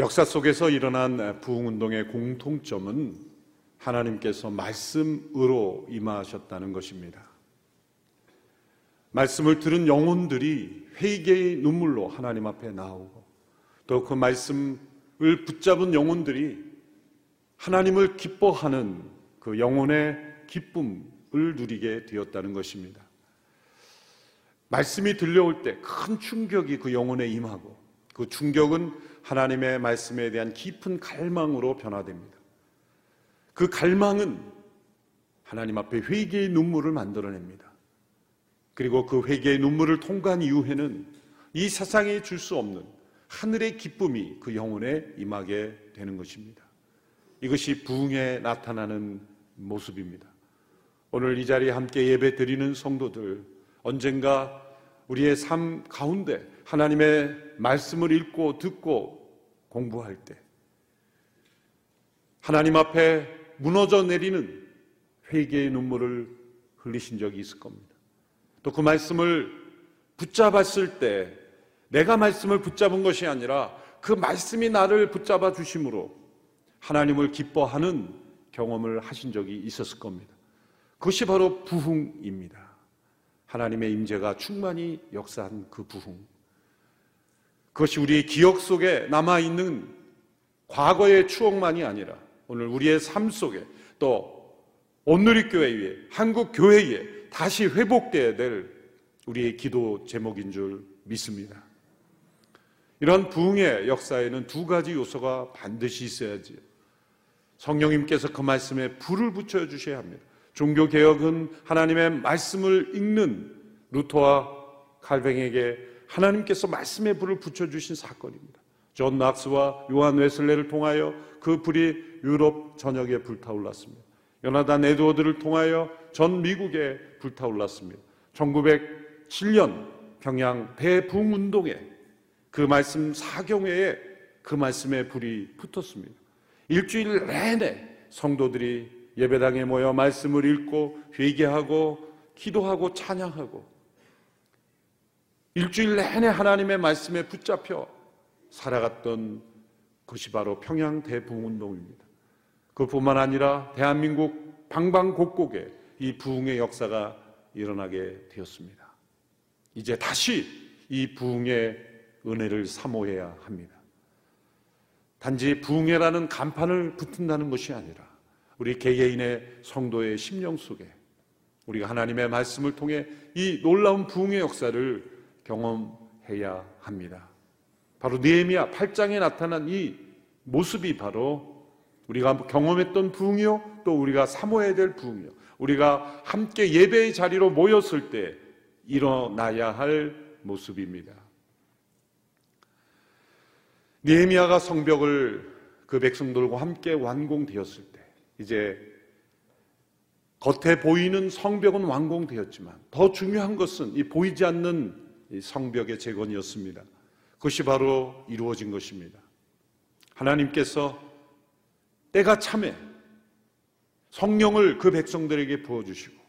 역사 속에서 일어난 부흥운동의 공통점은 하나님께서 말씀으로 임하셨다는 것입니다. 말씀을 들은 영혼들이 회개의 눈물로 하나님 앞에 나오고 또 그 말씀을 붙잡은 영혼들이 하나님을 기뻐하는 그 영혼의 기쁨을 누리게 되었다는 것입니다. 말씀이 들려올 때 큰 충격이 그 영혼에 임하고 그 충격은 하나님의 말씀에 대한 깊은 갈망으로 변화됩니다. 그 갈망은 하나님 앞에 회개의 눈물을 만들어냅니다. 그리고 그 회개의 눈물을 통과한 이후에는 이 세상에 줄 수 없는 하늘의 기쁨이 그 영혼에 임하게 되는 것입니다. 이것이 부흥에 나타나는 모습입니다. 오늘 이 자리에 함께 예배 드리는 성도들 언젠가 우리의 삶 가운데 하나님의 말씀을 읽고 듣고 공부할 때 하나님 앞에 무너져 내리는 회개의 눈물을 흘리신 적이 있을 겁니다. 또 그 말씀을 붙잡았을 때 내가 말씀을 붙잡은 것이 아니라 그 말씀이 나를 붙잡아 주심으로 하나님을 기뻐하는 경험을 하신 적이 있었을 겁니다. 그것이 바로 부흥입니다. 하나님의 임재가 충만히 역사한 그 부흥. 그것이 우리의 기억 속에 남아 있는 과거의 추억만이 아니라 오늘 우리의 삶 속에 또 오늘의 교회에 한국 교회에 다시 회복되어야 될 우리의 기도 제목인 줄 믿습니다. 이런 부흥의 역사에는 두 가지 요소가 반드시 있어야지 성령님께서 그 말씀에 불을 붙여 주셔야 합니다. 종교 개혁은 하나님의 말씀을 읽는 루터와 칼뱅에게 하나님께서 말씀의 불을 붙여 주신 사건입니다. 존 낙스와 요한 웨슬레를 통하여 그 불이 유럽 전역에 불타올랐습니다. 요나단 에드워드를 통하여 전 미국에 불타올랐습니다. 1907년 평양 대부흥운동에 그 말씀 사경회에 그 말씀의 불이 붙었습니다. 일주일 내내 성도들이 예배당에 모여 말씀을 읽고 회개하고 기도하고 찬양하고 일주일 내내 하나님의 말씀에 붙잡혀 살아갔던 것이 바로 평양 대붕운동입니다. 그뿐만 아니라 대한민국 방방곡곡에 이 부흥의 역사가 일어나게 되었습니다. 이제 다시 이 부흥의 은혜를 사모해야 합니다. 단지 부흥회라는 간판을 붙인다는 것이 아니라 우리 개개인의 성도의 심령 속에 우리가 하나님의 말씀을 통해 이 놀라운 부흥의 역사를 경험해야 합니다. 바로 느헤미야 8장에 나타난 이 모습이 바로 우리가 경험했던 부흥이요, 또 우리가 사모해야 될 부흥이요. 우리가 함께 예배의 자리로 모였을 때 일어나야 할 모습입니다. 니에미아가 성벽을 그 백성들과 함께 완공되었을 때 이제 겉에 보이는 성벽은 완공되었지만 더 중요한 것은 이 보이지 않는 이 성벽의 재건이었습니다. 그것이 바로 이루어진 것입니다. 하나님께서 때가 참에 성령을 그 백성들에게 부어주시고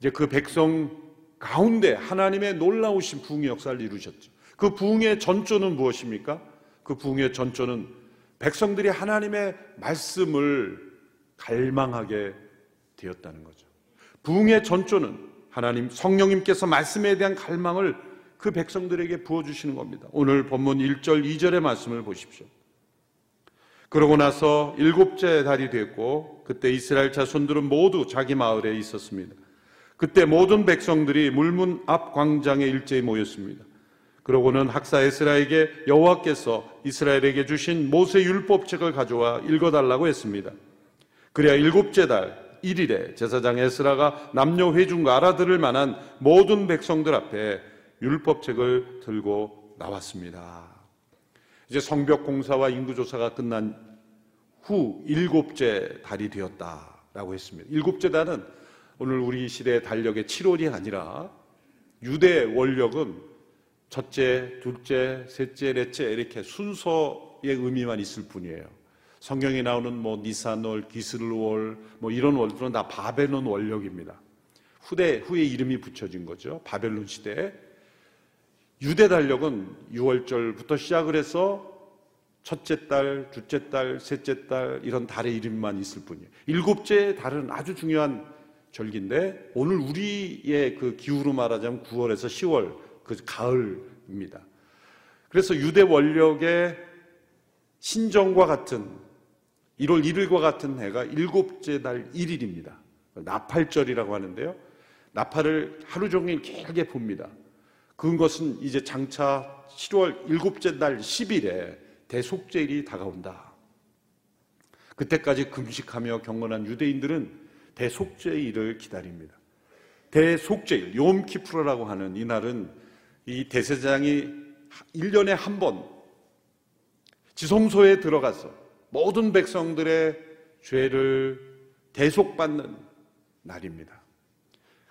이제 그 백성 가운데 하나님의 놀라우신 부흥의 역사를 이루셨죠. 그 부흥의 전조는 무엇입니까? 그 부흥의 전조는 백성들이 하나님의 말씀을 갈망하게 되었다는 거죠. 부흥의 전조는 하나님 성령님께서 말씀에 대한 갈망을 그 백성들에게 부어주시는 겁니다. 오늘 본문 1절, 2절의 말씀을 보십시오. 그러고 나서 일곱째 달이 됐고 그때 이스라엘 자손들은 모두 자기 마을에 있었습니다. 그때 모든 백성들이 물문 앞 광장에 일제히 모였습니다. 그러고는 학사 에스라에게 여호와께서 이스라엘에게 주신 모세 율법책을 가져와 읽어달라고 했습니다. 그래야 일곱째 달 1일에 제사장 에스라가 남녀 회중과 알아들을 만한 모든 백성들 앞에 율법책을 들고 나왔습니다. 이제 성벽 공사와 인구 조사가 끝난 후 일곱째 달이 되었다라고 했습니다. 일곱째 달은 오늘 우리 시대의 달력의 7월이 아니라 유대 원력은 첫째, 둘째, 셋째, 넷째 이렇게 순서의 의미만 있을 뿐이에요. 성경에 나오는 뭐 니산월, 기슬월 뭐 이런 월들은 다 바벨론 원력입니다. 후대 후에 이름이 붙여진 거죠. 바벨론 시대에 유대 달력은 6월절부터 시작을 해서 첫째 달, 둘째 달, 셋째 달 이런 달의 이름만 있을 뿐이에요. 일곱째 달은 아주 중요한 절기인데 오늘 우리의 그 기후로 말하자면 9월에서 10월 그 가을입니다. 그래서 유대 원력의 신정과 같은 1월 1일과 같은 해가 일곱째 달 1일입니다. 나팔절이라고 하는데요. 나팔을 하루 종일 길게 봅니다. 그것은 이제 장차 7월 일곱째 날 10일에 대속제일이 다가온다. 그때까지 금식하며 경건한 유대인들은 대속제일을 기다립니다. 대속제일, 욤키프로라고 하는 이날은 이 대세장이 1년에 한 번 지성소에 들어가서 모든 백성들의 죄를 대속받는 날입니다.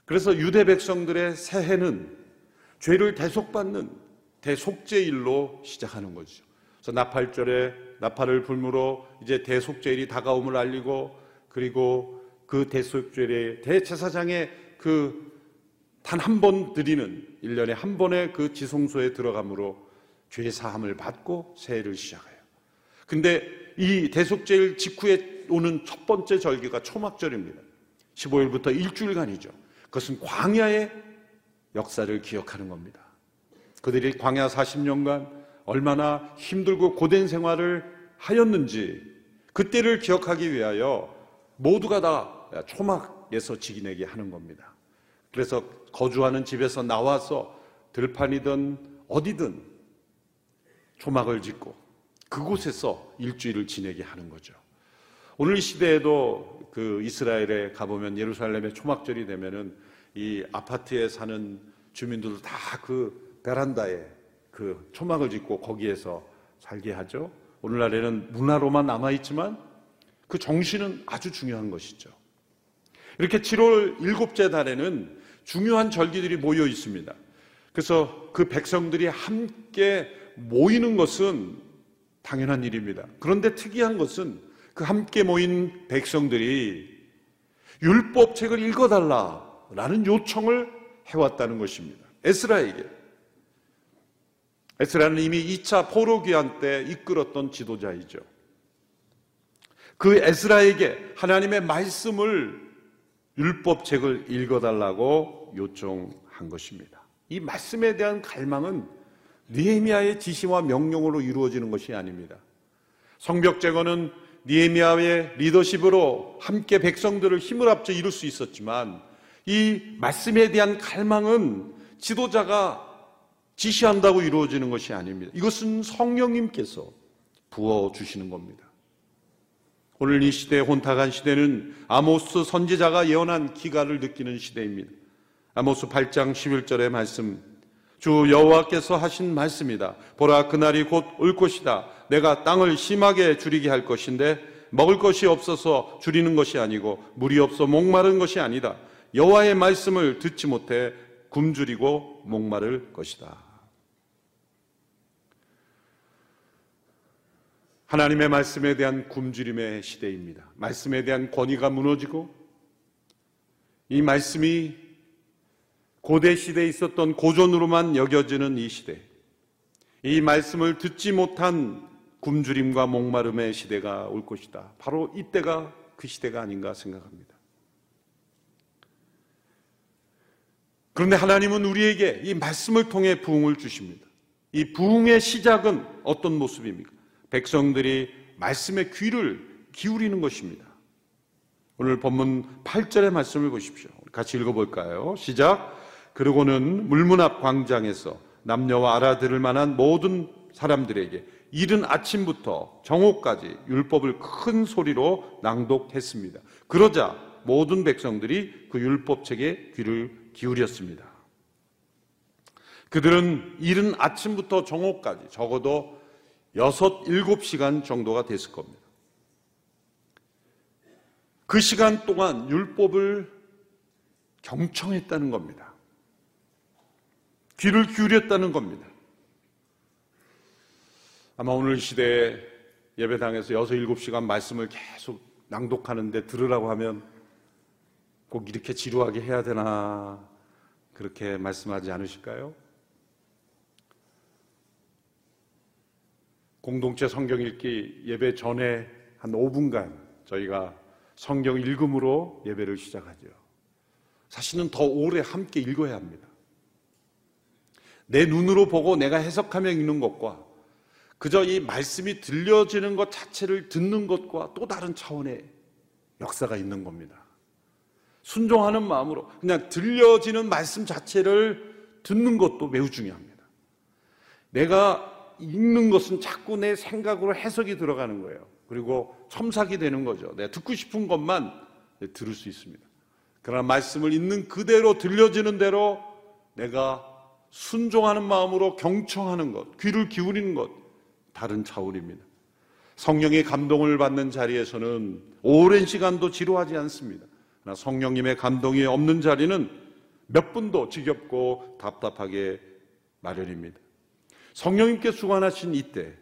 그래서 유대 백성들의 새해는 죄를 대속받는 대속제일로 시작하는 거죠. 그래서 나팔절에 나팔을 불므로 이제 대속제일이 다가옴을 알리고 그리고 그 대속죄의 대제사장의 그 단 한 번 드리는 1년에 한 번의 그 지성소에 들어감으로 죄 사함을 받고 새해를 시작해요. 근데 이 대속제일 직후에 오는 첫 번째 절기가 초막절입니다. 15일부터 일주일간이죠. 그것은 광야의 역사를 기억하는 겁니다. 그들이 광야 40년간 얼마나 힘들고 고된 생활을 하였는지 그때를 기억하기 위하여 모두가 다 초막에서 직인에게 하는 겁니다. 그래서 거주하는 집에서 나와서 들판이든 어디든 초막을 짓고 그곳에서 일주일을 지내게 하는 거죠. 오늘 시대에도 그 이스라엘에 가보면 예루살렘의 초막절이 되면은 이 아파트에 사는 주민들도 다 그 베란다에 그 초막을 짓고 거기에서 살게 하죠. 오늘날에는 문화로만 남아있지만 그 정신은 아주 중요한 것이죠. 이렇게 7월 일곱째 달에는 중요한 절기들이 모여 있습니다. 그래서 그 백성들이 함께 모이는 것은 당연한 일입니다. 그런데 특이한 것은 그 함께 모인 백성들이 율법책을 읽어달라라는 요청을 해왔다는 것입니다. 에스라에게. 에스라는 이미 2차 포로기한 때 이끌었던 지도자이죠. 그 에스라에게 하나님의 말씀을 율법책을 읽어달라고 요청한 것입니다. 이 말씀에 대한 갈망은 니에미아의 지시와 명령으로 이루어지는 것이 아닙니다. 성벽 제거는 니에미아의 리더십으로 함께 백성들을 힘을 합쳐 이룰 수 있었지만 이 말씀에 대한 갈망은 지도자가 지시한다고 이루어지는 것이 아닙니다. 이것은 성령님께서 부어 주시는 겁니다. 오늘 이 시대의 혼탁한 시대는 아모스 선지자가 예언한 기가를 느끼는 시대입니다. 아모스 8장 11절의 말씀 주 여호와께서 하신 말씀이다. 보라 그날이 곧 올 것이다. 내가 땅을 심하게 줄이게 할 것인데 먹을 것이 없어서 줄이는 것이 아니고 물이 없어 목마른 것이 아니다. 여호와의 말씀을 듣지 못해 굶주리고 목마를 것이다. 하나님의 말씀에 대한 굶주림의 시대입니다. 말씀에 대한 권위가 무너지고 이 말씀이 고대 시대에 있었던 고전으로만 여겨지는 이 시대. 이 말씀을 듣지 못한 굶주림과 목마름의 시대가 올 것이다. 바로 이때가 그 시대가 아닌가 생각합니다. 그런데 하나님은 우리에게 이 말씀을 통해 부흥을 주십니다. 이 부흥의 시작은 어떤 모습입니까? 백성들이 말씀의 귀를 기울이는 것입니다. 오늘 본문 8절의 말씀을 보십시오. 같이 읽어볼까요? 시작. 그리고는 물문 앞 광장에서 남녀와 알아들을 만한 모든 사람들에게 이른 아침부터 정오까지 율법을 큰 소리로 낭독했습니다. 그러자 모든 백성들이 그 율법책에 귀를 기울였습니다. 그들은 이른 아침부터 정오까지 적어도 여섯, 일곱 시간 정도가 됐을 겁니다. 그 시간 동안 율법을 경청했다는 겁니다. 귀를 기울였다는 겁니다. 아마 오늘 시대에 예배당에서 여섯, 일곱 시간 말씀을 계속 낭독하는데 들으라고 하면 꼭 이렇게 지루하게 해야 되나 그렇게 말씀하지 않으실까요? 공동체 성경 읽기 예배 전에 한 5분간 저희가 성경 읽음으로 예배를 시작하죠. 사실은 더 오래 함께 읽어야 합니다. 내 눈으로 보고 내가 해석하며 읽는 것과 그저 이 말씀이 들려지는 것 자체를 듣는 것과 또 다른 차원의 역사가 있는 겁니다. 순종하는 마음으로 그냥 들려지는 말씀 자체를 듣는 것도 매우 중요합니다. 내가 읽는 것은 자꾸 내 생각으로 해석이 들어가는 거예요. 그리고 첨삭이 되는 거죠. 내가 듣고 싶은 것만 들을 수 있습니다. 그러나 말씀을 있는 그대로 들려지는 대로 내가 순종하는 마음으로 경청하는 것, 귀를 기울이는 것, 다른 차원입니다. 성령의 감동을 받는 자리에서는 오랜 시간도 지루하지 않습니다. 그러나 성령님의 감동이 없는 자리는 몇 분도 지겹고 답답하게 마련입니다. 성령님께 수관하신 이때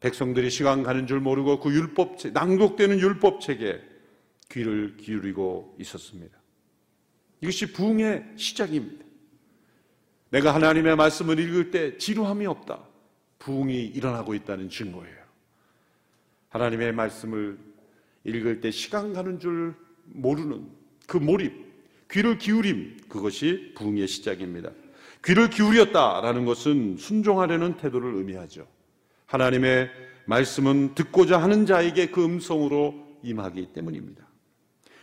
백성들이 시간 가는 줄 모르고 그 율법책, 낭독되는 율법책에 귀를 기울이고 있었습니다. 이것이 부흥의 시작입니다. 내가 하나님의 말씀을 읽을 때 지루함이 없다. 부흥이 일어나고 있다는 증거예요. 하나님의 말씀을 읽을 때 시간 가는 줄 모르는 그 몰입, 귀를 기울임, 그것이 부흥의 시작입니다. 귀를 기울였다라는 것은 순종하려는 태도를 의미하죠. 하나님의 말씀은 듣고자 하는 자에게 그 음성으로 임하기 때문입니다.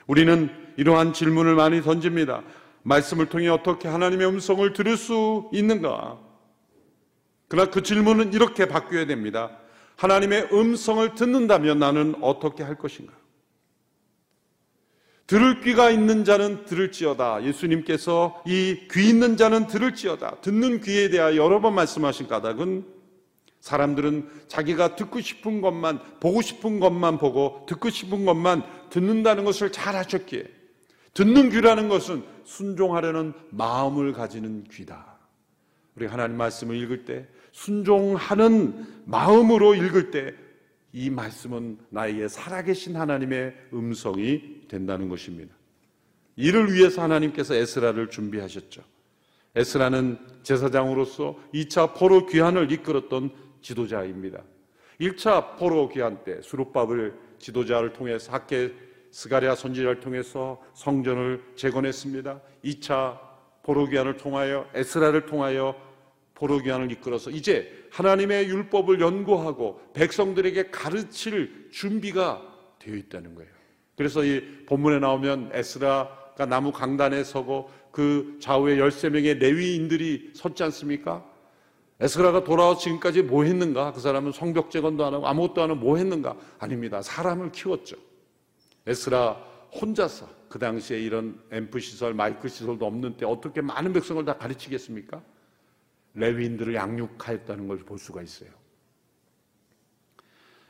우리는 이러한 질문을 많이 던집니다. 말씀을 통해 어떻게 하나님의 음성을 들을 수 있는가? 그러나 그 질문은 이렇게 바뀌어야 됩니다. 하나님의 음성을 듣는다면 나는 어떻게 할 것인가? 들을 귀가 있는 자는 들을지어다. 예수님께서 이 귀 있는 자는 들을지어다. 듣는 귀에 대하여 여러 번 말씀하신 까닭은 사람들은 자기가 듣고 싶은 것만, 보고 싶은 것만 보고 듣고 싶은 것만 듣는다는 것을 잘 아셨기에 듣는 귀라는 것은 순종하려는 마음을 가지는 귀다. 우리 하나님 말씀을 읽을 때 순종하는 마음으로 읽을 때 이 말씀은 나에게 살아계신 하나님의 음성이 된다는 것입니다. 이를 위해서 하나님께서 에스라를 준비하셨죠. 에스라는 제사장으로서 2차 포로 귀환을 이끌었던 지도자입니다. 1차 포로 귀환 때 수룹밥을 지도자를 통해서 학계 스가랴 선지자를 통해서 성전을 재건했습니다. 2차 포로 귀환을 통하여 에스라를 통하여 귀환을 이끌어서 이제 하나님의 율법을 연구하고 백성들에게 가르칠 준비가 되어 있다는 거예요. 그래서 이 본문에 나오면 에스라가 나무 강단에 서고 그 좌우에 13명의 레위인들이 섰지 않습니까? 에스라가 돌아와 지금까지 뭐 했는가? 그 사람은 성벽 재건도 안 하고 아무것도 안 하고 뭐 했는가? 아닙니다. 사람을 키웠죠. 에스라 혼자서 그 당시에 이런 앰프 시설, 마이크 시설도 없는 때 어떻게 많은 백성을 다 가르치겠습니까? 레위인들을 양육하였다는 걸 볼 수가 있어요.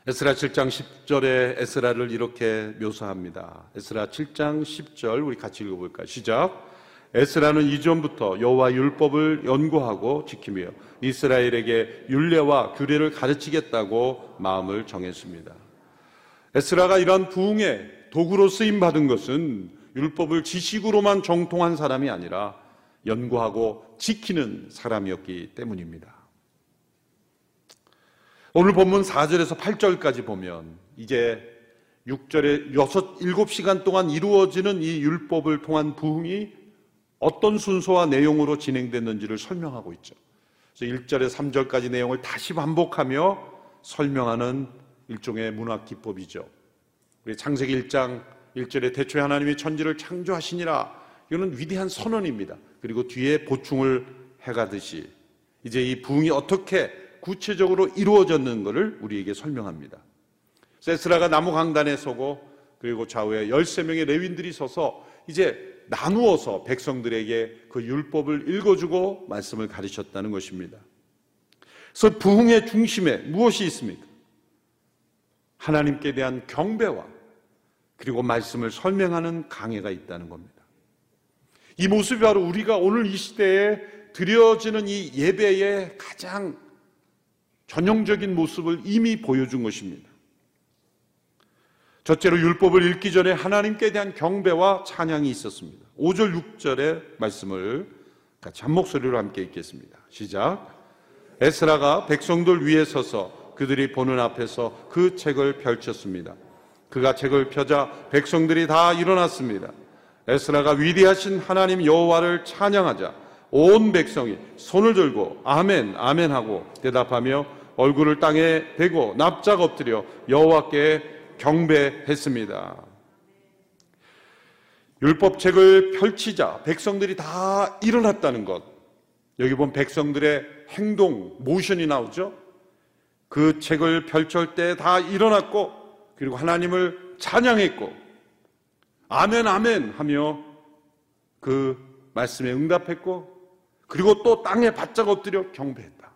에스라 7장 10절에 에스라를 이렇게 묘사합니다. 에스라 7장 10절 우리 같이 읽어볼까요? 시작. 에스라는 이전부터 여호와 율법을 연구하고 지키며 이스라엘에게 율례와 규례를 가르치겠다고 마음을 정했습니다. 에스라가 이런 부흥의 도구로 쓰임 받은 것은 율법을 지식으로만 정통한 사람이 아니라 연구하고 지키는 사람이었기 때문입니다. 오늘 본문 4절에서 8절까지 보면 이제 6절에 6, 7시간 동안 이루어지는 이 율법을 통한 부흥이 어떤 순서와 내용으로 진행됐는지를 설명하고 있죠. 그래서 1절에 3절까지 내용을 다시 반복하며 설명하는 일종의 문학 기법이죠. 우리 창세기 1장 1절에 대초에 하나님이 천지를 창조하시니라 이거는 위대한 선언입니다. 그리고 뒤에 보충을 해가듯이 이제 이 부흥이 어떻게 구체적으로 이루어졌는가를 우리에게 설명합니다. 세스라가 나무 강단에 서고 그리고 좌우에 13명의 레윈들이 서서 이제 나누어서 백성들에게 그 율법을 읽어주고 말씀을 가르쳤다는 것입니다. 그래서 부흥의 중심에 무엇이 있습니까? 하나님께 대한 경배와 그리고 말씀을 설명하는 강해가 있다는 겁니다. 이 모습이 바로 우리가 오늘 이 시대에 드려지는 이 예배의 가장 전형적인 모습을 이미 보여준 것입니다. 첫째로 율법을 읽기 전에 하나님께 대한 경배와 찬양이 있었습니다. 5절, 6절의 말씀을 같이 한 목소리로 함께 읽겠습니다. 시작. 에스라가 백성들 위에 서서 그들이 보는 앞에서 그 책을 펼쳤습니다. 그가 책을 펴자 백성들이 다 일어났습니다. 에스라가 위대하신 하나님 여호와를 찬양하자 온 백성이 손을 들고 아멘 아멘 하고 대답하며 얼굴을 땅에 대고 납작 엎드려 여호와께 경배했습니다. 율법책을 펼치자 백성들이 다 일어났다는 것. 여기 보면 백성들의 행동, 모션이 나오죠. 그 책을 펼칠 때 다 일어났고 그리고 하나님을 찬양했고 아멘 아멘 하며 그 말씀에 응답했고 그리고 또 땅에 바짝 엎드려 경배했다.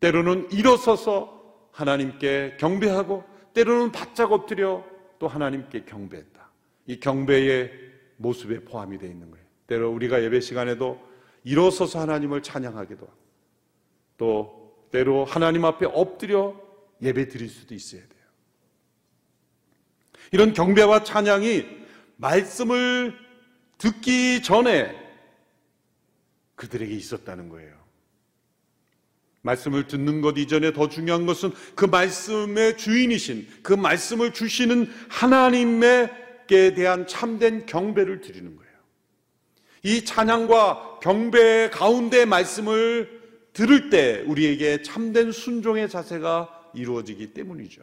때로는 일어서서 하나님께 경배하고 때로는 바짝 엎드려 또 하나님께 경배했다. 이 경배의 모습에 포함이 되어 있는 거예요. 때로 우리가 예배 시간에도 일어서서 하나님을 찬양하기도 하고 또 때로 하나님 앞에 엎드려 예배 드릴 수도 있어야 돼요. 이런 경배와 찬양이 말씀을 듣기 전에 그들에게 있었다는 거예요. 말씀을 듣는 것 이전에 더 중요한 것은 그 말씀의 주인이신 그 말씀을 주시는 하나님께 대한 참된 경배를 드리는 거예요. 이 찬양과 경배 가운데 말씀을 들을 때 우리에게 참된 순종의 자세가 이루어지기 때문이죠.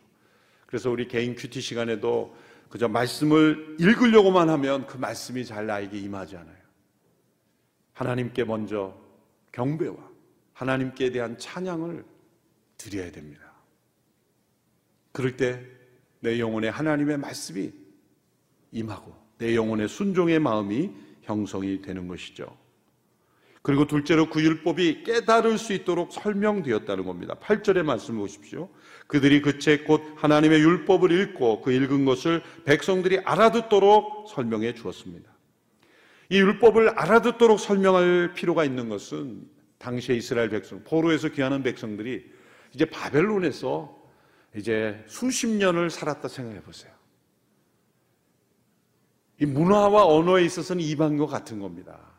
그래서 우리 개인 큐티 시간에도 그저 말씀을 읽으려고만 하면 그 말씀이 잘 나에게 임하지 않아요. 하나님께 먼저 경배와 하나님께 대한 찬양을 드려야 됩니다. 그럴 때 내 영혼에 하나님의 말씀이 임하고 내 영혼의 순종의 마음이 형성이 되는 것이죠. 그리고 둘째로 그 율법이 깨달을 수 있도록 설명되었다는 겁니다. 8절의 말씀 보십시오. 그들이 그 책 곧 하나님의 율법을 읽고 그 읽은 것을 백성들이 알아듣도록 설명해 주었습니다. 이 율법을 알아듣도록 설명할 필요가 있는 것은 당시의 이스라엘 백성, 포로에서 귀하는 백성들이 이제 바벨론에서 이제 수십 년을 살았다 생각해 보세요. 이 문화와 언어에 있어서는 이방과 같은 겁니다.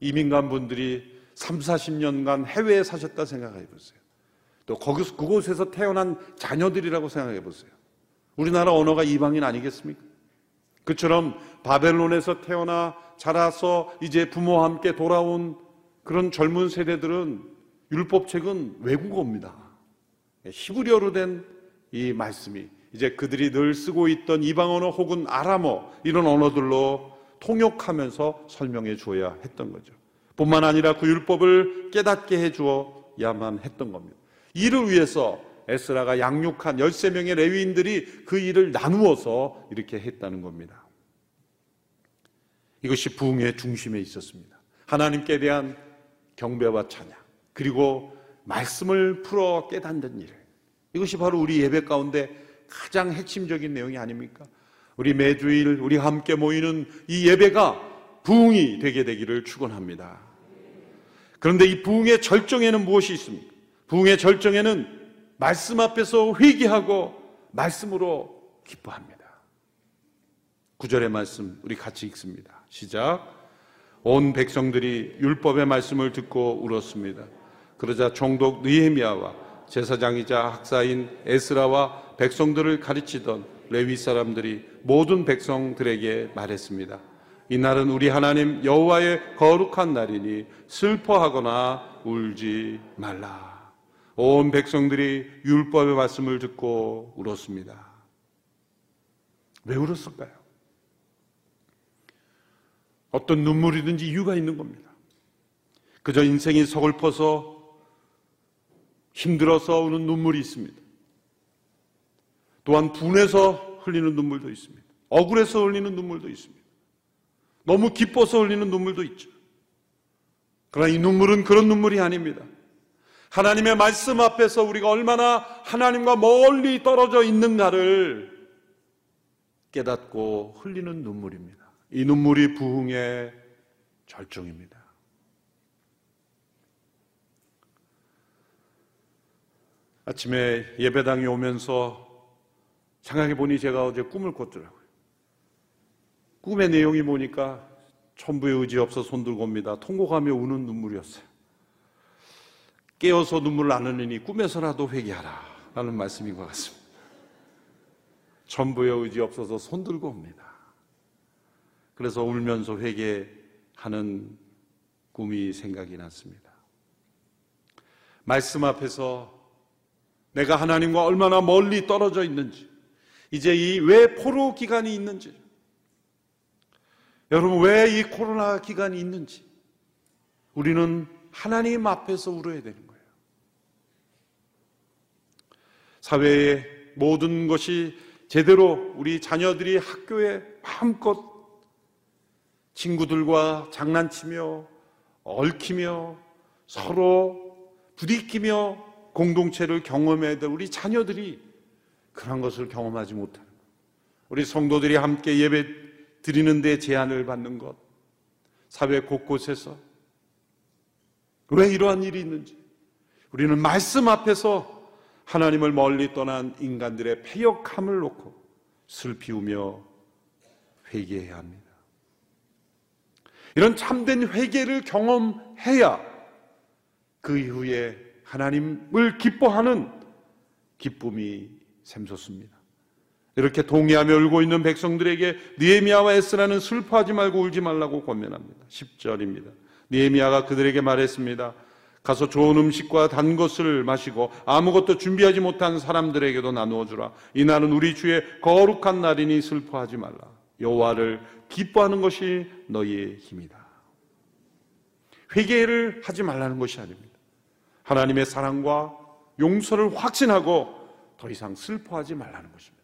이민간 분들이 3, 40년간 해외에 사셨다 생각해 보세요. 또 거기서 그곳에서 태어난 자녀들이라고 생각해 보세요. 우리나라 언어가 이방인 아니겠습니까? 그처럼 바벨론에서 태어나 자라서 이제 부모와 함께 돌아온 그런 젊은 세대들은 율법책은 외국어입니다. 히브리어로 된 이 말씀이 이제 그들이 늘 쓰고 있던 이방 언어 혹은 아람어 이런 언어들로 통역하면서 설명해 주어야 했던 거죠. 뿐만 아니라 그 율법을 깨닫게 해 주어야만 했던 겁니다. 이를 위해서 에스라가 양육한 13명의 레위인들이 그 일을 나누어서 이렇게 했다는 겁니다. 이것이 부흥의 중심에 있었습니다. 하나님께 대한 경배와 찬양, 그리고 말씀을 풀어 깨닫는 일. 이것이 바로 우리 예배 가운데 가장 핵심적인 내용이 아닙니까? 우리 매주일 우리 함께 모이는 이 예배가 부흥이 되게 되기를 축원합니다. 그런데 이 부흥의 절정에는 무엇이 있습니까? 부흥의 절정에는 말씀 앞에서 회개하고 말씀으로 기뻐합니다. 구절의 말씀 우리 같이 읽습니다. 시작. 온 백성들이 율법의 말씀을 듣고 울었습니다. 그러자 총독 느헤미야와 제사장이자 학사인 에스라와 백성들을 가르치던 레위 사람들이 모든 백성들에게 말했습니다. 이날은 우리 하나님 여호와의 거룩한 날이니 슬퍼하거나 울지 말라. 온 백성들이 율법의 말씀을 듣고 울었습니다. 왜 울었을까요? 어떤 눈물이든지 이유가 있는 겁니다. 그저 인생이 서글퍼서 힘들어서 우는 눈물이 있습니다. 또한 분해서 흘리는 눈물도 있습니다. 억울해서 흘리는 눈물도 있습니다. 너무 기뻐서 흘리는 눈물도 있죠. 그러나 이 눈물은 그런 눈물이 아닙니다. 하나님의 말씀 앞에서 우리가 얼마나 하나님과 멀리 떨어져 있는가를 깨닫고 흘리는 눈물입니다. 이 눈물이 부흥의 절정입니다. 아침에 예배당에 오면서 생각해 보니 제가 어제 꿈을 꿨더라고요. 꿈의 내용이 뭐니까 천부의 의지 없어 손 들고 옵니다. 통곡하며 우는 눈물이었어요. 깨어서 눈물 나느니 꿈에서라도 회개하라 라는 말씀인 것 같습니다. 전부의 의지 없어서 손 들고 옵니다. 그래서 울면서 회개하는 꿈이 생각이 났습니다. 말씀 앞에서 내가 하나님과 얼마나 멀리 떨어져 있는지, 이제 이 왜 포로 기간이 있는지, 여러분 왜 이 코로나 기간이 있는지, 우리는 하나님 앞에서 울어야 되는 거예요. 사회의 모든 것이 제대로 우리 자녀들이 학교에 마음껏 친구들과 장난치며 얽히며 서로 부딪히며 공동체를 경험해야 될 우리 자녀들이 그런 것을 경험하지 못하는 것. 우리 성도들이 함께 예배 드리는 데 제한을 받는 것. 사회 곳곳에서 왜 이러한 일이 있는지 우리는 말씀 앞에서 하나님을 멀리 떠난 인간들의 폐역함을 놓고 슬피우며 회개해야 합니다. 이런 참된 회개를 경험해야 그 이후에 하나님을 기뻐하는 기쁨이 샘솟습니다. 이렇게 동의하며 울고 있는 백성들에게 니에미아와 에스라는 슬퍼하지 말고 울지 말라고 권면합니다. 10절입니다. 니에미아가 그들에게 말했습니다. 가서 좋은 음식과 단 것을 마시고 아무것도 준비하지 못한 사람들에게도 나누어 주라. 이 날은 우리 주의 거룩한 날이니 슬퍼하지 말라. 여호와를 기뻐하는 것이 너희의 힘이다. 회개를 하지 말라는 것이 아닙니다. 하나님의 사랑과 용서를 확신하고 더 이상 슬퍼하지 말라는 것입니다.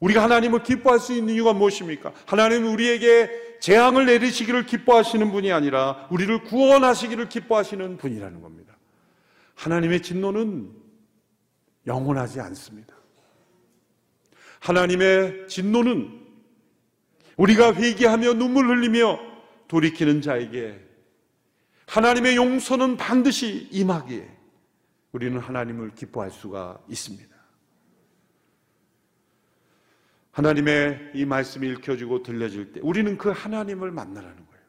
우리가 하나님을 기뻐할 수 있는 이유가 무엇입니까? 하나님은 우리에게 재앙을 내리시기를 기뻐하시는 분이 아니라 우리를 구원하시기를 기뻐하시는 분이라는 겁니다. 하나님의 진노는 영원하지 않습니다. 하나님의 진노는 우리가 회개하며 눈물 흘리며 돌이키는 자에게 하나님의 용서는 반드시 임하기에 우리는 하나님을 기뻐할 수가 있습니다. 하나님의 이 말씀이 읽혀지고 들려질 때 우리는 그 하나님을 만나라는 거예요.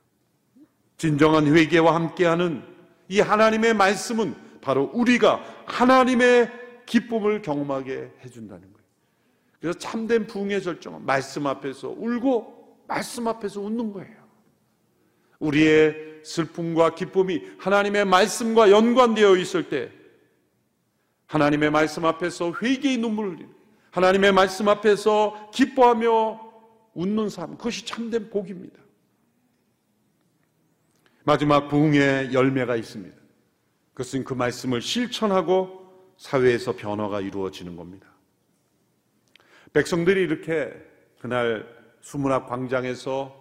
진정한 회개와 함께하는 이 하나님의 말씀은 바로 우리가 하나님의 기쁨을 경험하게 해준다는 거예요. 그래서 참된 부흥의 절정은 말씀 앞에서 울고 말씀 앞에서 웃는 거예요. 우리의 슬픔과 기쁨이 하나님의 말씀과 연관되어 있을 때 하나님의 말씀 앞에서 회개의 눈물을 흘리는 하나님의 말씀 앞에서 기뻐하며 웃는 삶, 그것이 참된 복입니다. 마지막 부흥의 열매가 있습니다. 그것은 그 말씀을 실천하고 사회에서 변화가 이루어지는 겁니다. 백성들이 이렇게 그날 수문학 광장에서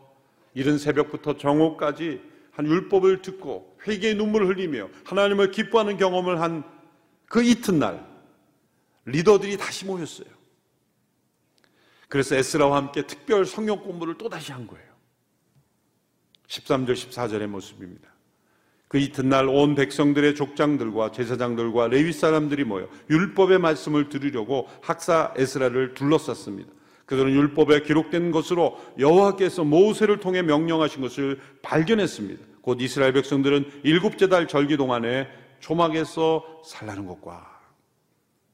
이른 새벽부터 정오까지 한 율법을 듣고 회개의 눈물을 흘리며 하나님을 기뻐하는 경험을 한 그 이튿날 리더들이 다시 모였어요. 그래서 에스라와 함께 특별 성경 공부를 또다시 한 거예요. 13절, 14절의 모습입니다. 그 이튿날 온 백성들의 족장들과 제사장들과 레위 사람들이 모여 율법의 말씀을 들으려고 학사 에스라를 둘러쌌습니다. 그들은 율법에 기록된 것으로 여호와께서 모세를 통해 명령하신 것을 발견했습니다. 곧 이스라엘 백성들은 일곱째 달 절기 동안에 초막에서 살라는 것과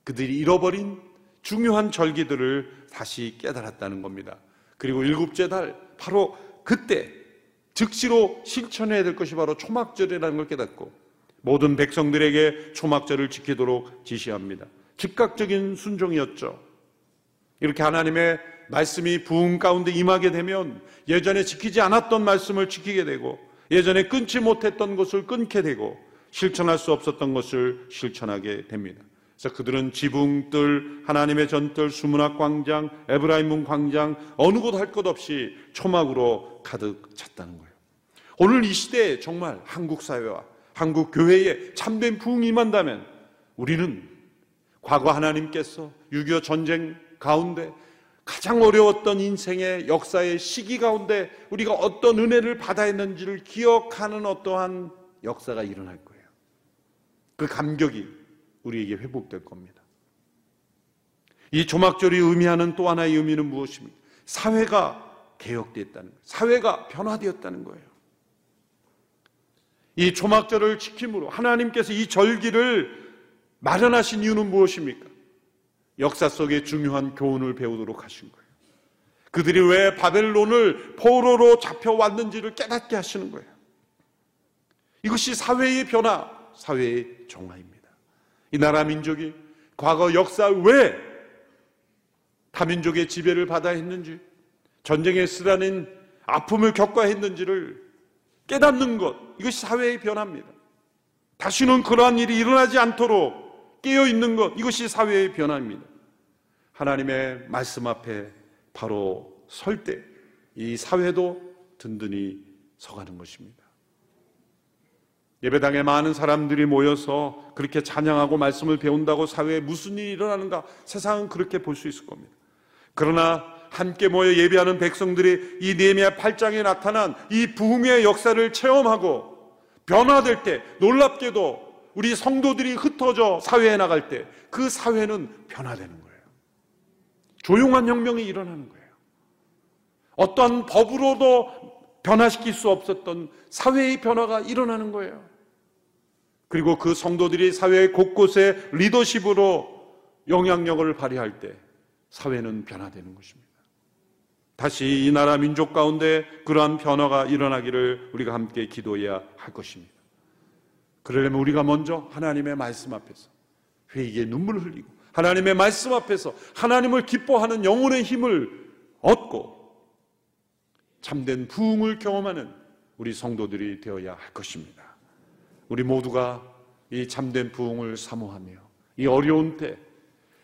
그들이 잃어버린 중요한 절기들을 다시 깨달았다는 겁니다. 그리고 일곱째 달 바로 그때 즉시로 실천해야 될 것이 바로 초막절이라는 걸 깨닫고 모든 백성들에게 초막절을 지키도록 지시합니다. 즉각적인 순종이었죠. 이렇게 하나님의 말씀이 부흥 가운데 임하게 되면 예전에 지키지 않았던 말씀을 지키게 되고 예전에 끊지 못했던 것을 끊게 되고 실천할 수 없었던 것을 실천하게 됩니다. 그래서 그들은 지붕들, 하나님의 전들, 수문학 광장, 에브라임문 광장, 어느 곳 할 것 없이 초막으로 가득 찼다는 거예요. 오늘 이 시대에 정말 한국 사회와 한국 교회에 참된 부흥이 임한다면 우리는 과거 하나님께서 6.25 전쟁 가운데 가장 어려웠던 인생의 역사의 시기 가운데 우리가 어떤 은혜를 받아야 했는지를 기억하는 어떠한 역사가 일어날 거예요. 그 감격이 우리에게 회복될 겁니다. 이 조막절이 의미하는 또 하나의 의미는 무엇입니까? 사회가 개혁되었다는 거예요. 사회가 변화되었다는 거예요. 이 초막절을 지킴으로 하나님께서 이 절기를 마련하신 이유는 무엇입니까? 역사 속에 중요한 교훈을 배우도록 하신 거예요. 그들이 왜 바벨론을 포로로 잡혀왔는지를 깨닫게 하시는 거예요. 이것이 사회의 변화, 사회의 정화입니다. 이 나라 민족이 과거 역사 왜 타민족의 지배를 받아야 했는지, 전쟁에 쓰라는 아픔을 겪어야 했는지를 깨닫는 것, 이것이 사회의 변화입니다. 다시는 그러한 일이 일어나지 않도록 깨어 있는 것, 이것이 사회의 변화입니다. 하나님의 말씀 앞에 바로 설 때 이 사회도 든든히 서가는 것입니다. 예배당에 많은 사람들이 모여서 그렇게 찬양하고 말씀을 배운다고 사회에 무슨 일이 일어나는가? 세상은 그렇게 볼 수 있을 겁니다. 그러나 함께 모여 예배하는 백성들이 이 네미야 8장에 나타난 이 부흥의 역사를 체험하고 변화될 때 놀랍게도 우리 성도들이 흩어져 사회에 나갈 때 그 사회는 변화되는 거예요. 조용한 혁명이 일어나는 거예요. 어떤 법으로도 변화시킬 수 없었던 사회의 변화가 일어나는 거예요. 그리고 그 성도들이 사회 곳곳에 리더십으로 영향력을 발휘할 때 사회는 변화되는 것입니다. 다시 이 나라 민족 가운데 그러한 변화가 일어나기를 우리가 함께 기도해야 할 것입니다. 그러려면 우리가 먼저 하나님의 말씀 앞에서 회의에 눈물을 흘리고 하나님의 말씀 앞에서 하나님을 기뻐하는 영혼의 힘을 얻고 참된 부흥을 경험하는 우리 성도들이 되어야 할 것입니다. 우리 모두가 이 참된 부흥을 사모하며 이 어려운 때,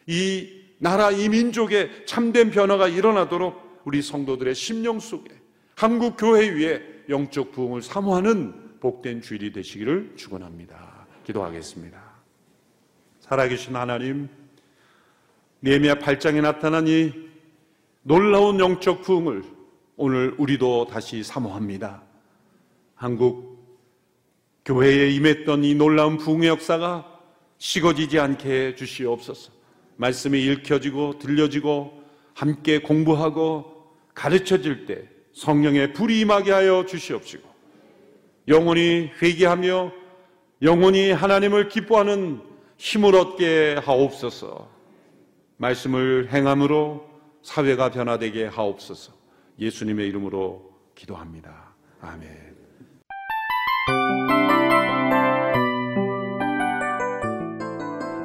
이 나라, 이 민족의 참된 변화가 일어나도록 우리 성도들의 심령 속에 한국 교회 위에 영적 부흥을 사모하는 복된 주일이 되시기를 축원합니다. 기도하겠습니다. 살아계신 하나님, 네미야 8장에 나타난 이 놀라운 영적 부흥을 오늘 우리도 다시 사모합니다. 한국 교회에 임했던 이 놀라운 부흥의 역사가 식어지지 않게 해 주시옵소서. 말씀이 읽혀지고 들려지고 함께 공부하고 가르쳐질 때 성령의 불이 임하게 하여 주시옵시고 영혼이 회개하며 영혼이 하나님을 기뻐하는 힘을 얻게 하옵소서. 말씀을 행함으로 사회가 변화되게 하옵소서. 예수님의 이름으로 기도합니다. 아멘.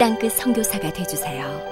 땅끝 성교사가 되주세요